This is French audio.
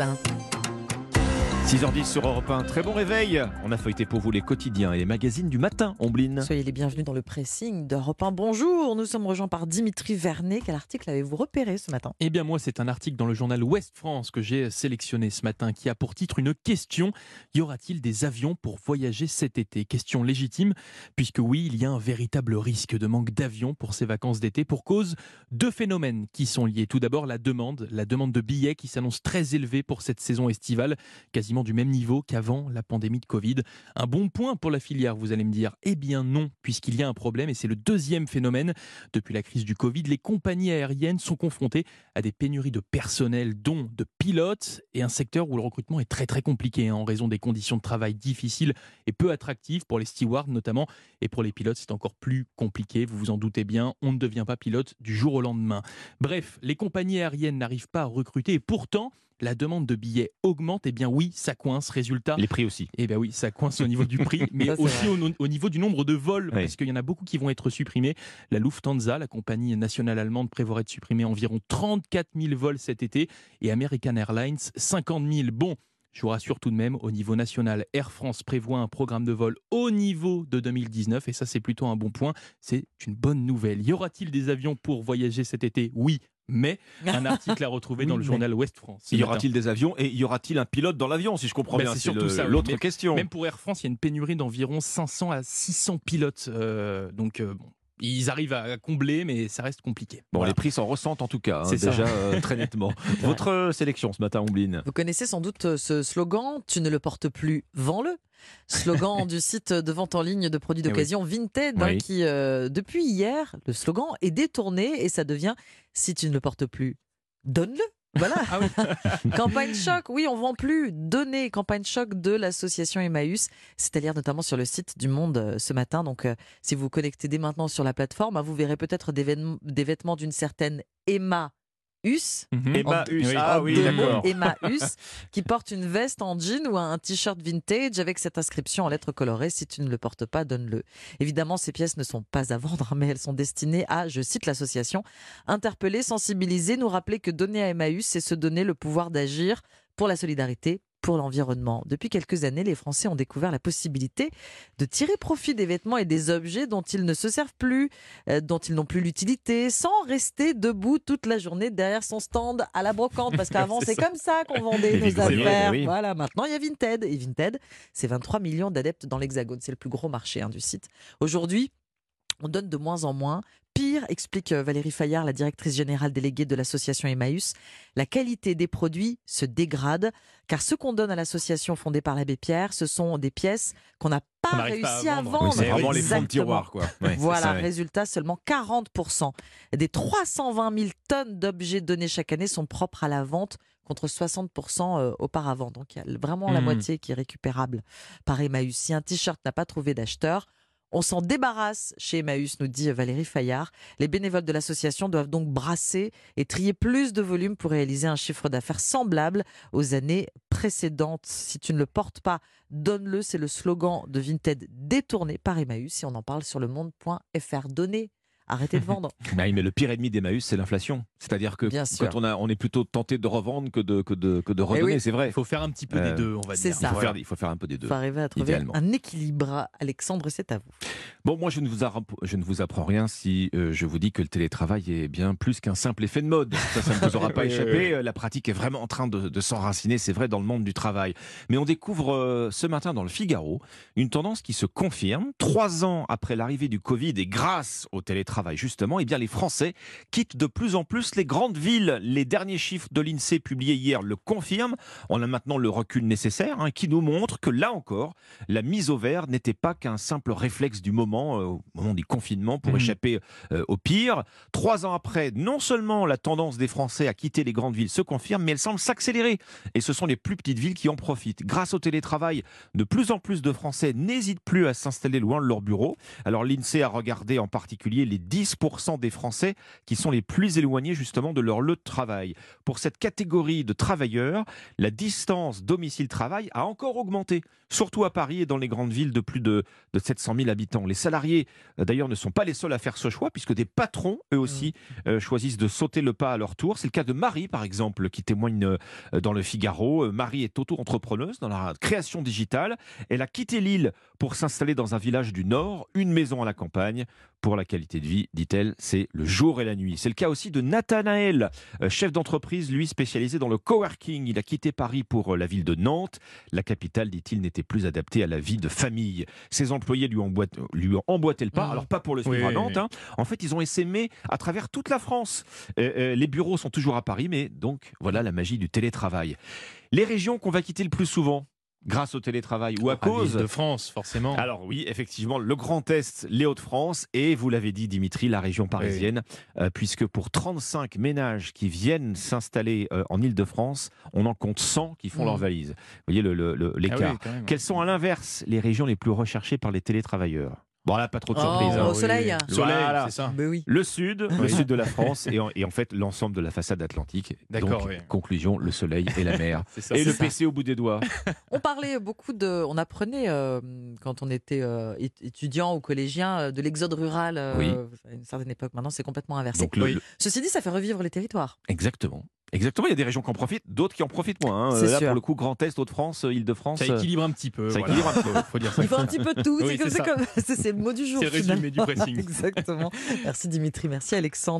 Europe 1. 6h10 sur Europe 1, très bon réveil. On a feuilleté pour vous les quotidiens et les magazines du matin, Ombline. Soyez les bienvenus dans le pressing d'Europe 1. Bonjour, nous sommes rejoints par Dimitri Vernet. Quel article avez-vous repéré ce matin? Eh bien moi, c'est un article dans le journal Ouest France que j'ai sélectionné ce matin qui a pour titre une question. Y aura-t-il des avions pour voyager cet été? Question légitime, puisque oui, il y a un véritable risque de manque d'avions pour ces vacances d'été pour cause de phénomènes qui sont liés. Tout d'abord, la demande, la demande de billets qui s'annonce très élevée pour cette saison estivale, quasiment du même niveau qu'avant la pandémie de Covid. Un bon point pour la filière, vous allez me dire. Eh bien non, puisqu'il y a un problème et c'est le deuxième phénomène. Depuis la crise du Covid, les compagnies aériennes sont confrontées à des pénuries de personnel, dont de pilotes, et un secteur où le recrutement est très très compliqué hein, en raison des conditions de travail difficiles et peu attractives pour les stewards notamment. Et pour les pilotes, c'est encore plus compliqué, vous vous en doutez bien, on ne devient pas pilote du jour au lendemain. Bref, les compagnies aériennes n'arrivent pas à recruter et pourtant, la demande de billets augmente, eh bien oui, ça coince. Résultat. Les prix aussi. Eh bien oui, ça coince au niveau du prix, mais aussi au, niveau du nombre de vols, parce qu'il y en a beaucoup qui vont être supprimés. La Lufthansa, la compagnie nationale allemande, prévoirait de supprimer environ 34 000 vols cet été, et American Airlines, 50 000. Bon. Je vous rassure tout de même, au niveau national, Air France prévoit un programme de vol au niveau de 2019 et ça c'est plutôt un bon point. C'est une bonne nouvelle. Y aura-t-il des avions pour voyager cet été? Oui, mais un article à retrouver dans le journal Ouest France. Y aura-t-il des avions et y aura-t-il un pilote dans l'avion, si je comprends ben, bien C'est surtout ça. L'autre question. Même pour Air France, il y a une pénurie d'environ 500 à 600 pilotes. Euh, donc, euh, bon, ils arrivent à combler, mais ça reste compliqué. Bon, les prix s'en ressentent en tout cas, hein, déjà euh, très nettement. Votre sélection ce matin, Ombline Vous connaissez sans doute ce slogan Tu ne le portes plus, vends-le slogan du site de vente en ligne de produits eh d'occasion Vinted, hein, qui euh, depuis hier, le slogan est détourné et ça devient si tu ne le portes plus, donne-le. Voilà. Ah campagne choc, oui, on vend plus. Donnez campagne choc de l'association Emmaüs, c'est-à-dire notamment sur le site du Monde euh, ce matin. Donc, euh, si vous vous connectez dès maintenant sur la plateforme, hein, vous verrez peut-être des, des vêtements d'une certaine Emma Us, mhm. Emmaüs, ah oui, d'accord. Emmaüs, qui porte une veste en jean ou un t-shirt vintage avec cette inscription en lettres colorées si tu ne le portes pas, donne-le. Évidemment, ces pièces ne sont pas à vendre, mais elles sont destinées à, je cite l'association, interpeller, sensibiliser, nous rappeler que donner à Emmaüs, c'est se donner le pouvoir d'agir pour la solidarité, pour l'environnement. Depuis quelques années, les Français ont découvert la possibilité de tirer profit des vêtements et des objets dont ils ne se servent plus, euh, dont ils n'ont plus l'utilité, sans rester debout toute la journée derrière son stand à la brocante. Parce qu'avant, c'est comme ça qu'on vendait nos affaires. Voilà, maintenant, il y a Vinted. Et Vinted, c'est 23 millions d'adeptes dans l'Hexagone. C'est le plus gros marché hein, du site. Aujourd'hui, on donne de moins en moins. Pire, explique euh, Valérie Fayard, la directrice générale déléguée de l'association Emmaüs, la qualité des produits se dégrade car ce qu'on donne à l'association fondée par l'abbé Pierre, ce sont des pièces qu'on n'a pas réussi à vendre. c'est vraiment les fonds de tiroir. Quoi. voilà, résultat, seulement 40% des 320 000 tonnes d'objets donnés chaque année sont propres à la vente contre 60% euh, auparavant. Donc il y a vraiment la mmh. moitié qui est récupérable par Emmaüs. Si un t-shirt n'a pas trouvé d'acheteur, on s'en débarrasse chez Emmaüs, nous dit Valérie Fayard. Les bénévoles de l'association doivent donc brasser et trier plus de volume pour réaliser un chiffre d'affaires semblable aux années précédentes. Si tu ne le portes pas, donne-le. C'est le slogan de Vinted détourné par Emmaüs. Et on en parle sur le monde.fr. Donner arrêtez de vendre. Bah mais le pire ennemi d'Emmaüs, c'est l'inflation. C'est-à-dire que quand on, a, on est plutôt tenté de revendre que de, que de, que de eh redonner, c'est vrai. Il faut faire un petit peu des euh, deux, on va dire. Ça. Il, faut faire, il faut faire un peu des deux. Il faut arriver à trouver un équilibre. Alexandre, c'est à vous. Bon, moi, je ne vous, je ne vous apprends rien si euh, je vous dis que le télétravail est bien plus qu'un simple effet de mode. Ça, ça ne vous aura pas échappé. Euh, la pratique est vraiment en train de, de s'enraciner, c'est vrai, dans le monde du travail. Mais on découvre ce matin dans le Figaro une tendance qui se confirme. Trois ans après l'arrivée du Covid et grâce au télétravail, justement, eh bien, les Français quittent de plus en plus les grandes villes. Les derniers chiffres de l'INSEE publiés hier le confirment. On a maintenant le recul nécessaire hein, qui nous montre que là encore, la mise au vert n'était pas qu'un simple réflexe du moment, euh, au moment du confinement, pour mmh. échapper euh, au pire. Trois ans après, non seulement la tendance des Français à quitter les grandes villes se confirme, mais elle semble s'accélérer. Et ce sont les plus petites villes qui en profitent. Grâce au télétravail, de plus en plus de Français n'hésitent plus à s'installer loin de leur bureau. Alors l'INSEE a regardé en particulier les 10% des Français qui sont les plus éloignés justement de leur lieu de travail. Pour cette catégorie de travailleurs, la distance domicile-travail a encore augmenté, surtout à Paris et dans les grandes villes de plus de, de 700 000 habitants. Les salariés, euh, d'ailleurs, ne sont pas les seuls à faire ce choix, puisque des patrons, eux aussi, euh, choisissent de sauter le pas à leur tour. C'est le cas de Marie, par exemple, qui témoigne euh, dans le Figaro. Marie est auto-entrepreneuse dans la création digitale. Elle a quitté l'île pour s'installer dans un village du Nord, une maison à la campagne. Pour la qualité de vie, dit-elle, c'est le jour et la nuit. C'est le cas aussi de Nathanaël, euh, chef d'entreprise, lui spécialisé dans le coworking. Il a quitté Paris pour euh, la ville de Nantes. La capitale, dit-il, n'était plus adaptée à la vie de famille. Ses employés lui, emboît- lui ont emboîté le pas. Mhm. Alors, pas pour le suivre Oui, à Nantes. hein. En fait, ils ont essaimé à travers toute la France. Euh, euh, les bureaux sont toujours à Paris, mais donc, voilà la magie du télétravail. Les régions qu'on va quitter le plus souvent grâce au télétravail ou à cause de France, forcément. alors oui, effectivement, le Grand Est, les Hauts-de-France et vous l'avez dit Dimitri, la région parisienne, euh, puisque pour 35 ménages qui viennent s'installer euh, en Île-de-France, on en compte 100 qui font Mhm. leur valise. Vous voyez le- le- le- Ah l'écart. oui, même. Quelles sont à l'inverse les régions les plus recherchées par les télétravailleurs? Bon là, pas trop de Oh, surprise. au hein. soleil. Le soleil, Voilà. c'est ça. Ben oui. Le sud, le sud de la France et en, et en fait l'ensemble de la façade atlantique. D'accord, conclusion, le soleil et la mer. Ça. et le ça. PC au bout des doigts. On parlait beaucoup de. On apprenait euh, quand on était euh, étudiant ou collégien euh, de l'exode rural. euh, Oui. À une certaine époque, maintenant c'est complètement inversé. Donc le- Oui. le- Ceci dit, ça fait revivre les territoires. Exactement. Exactement, il y a des régions qui en profitent, d'autres qui en profitent moins. hein. C'est Là, sûr. pour le coup, Grand Est, Hauts-de-France, Île-de-France. Ça équilibre un petit peu. Ça voilà. équilibre un peu. Faut dire ça. Il faut un petit peu de tout. Oui, c'est comme, c'est c'est ça. comme- c'est- c'est le mot du jour. C'est le résumé du pressing. Exactement. Merci Dimitri, merci Alexandre.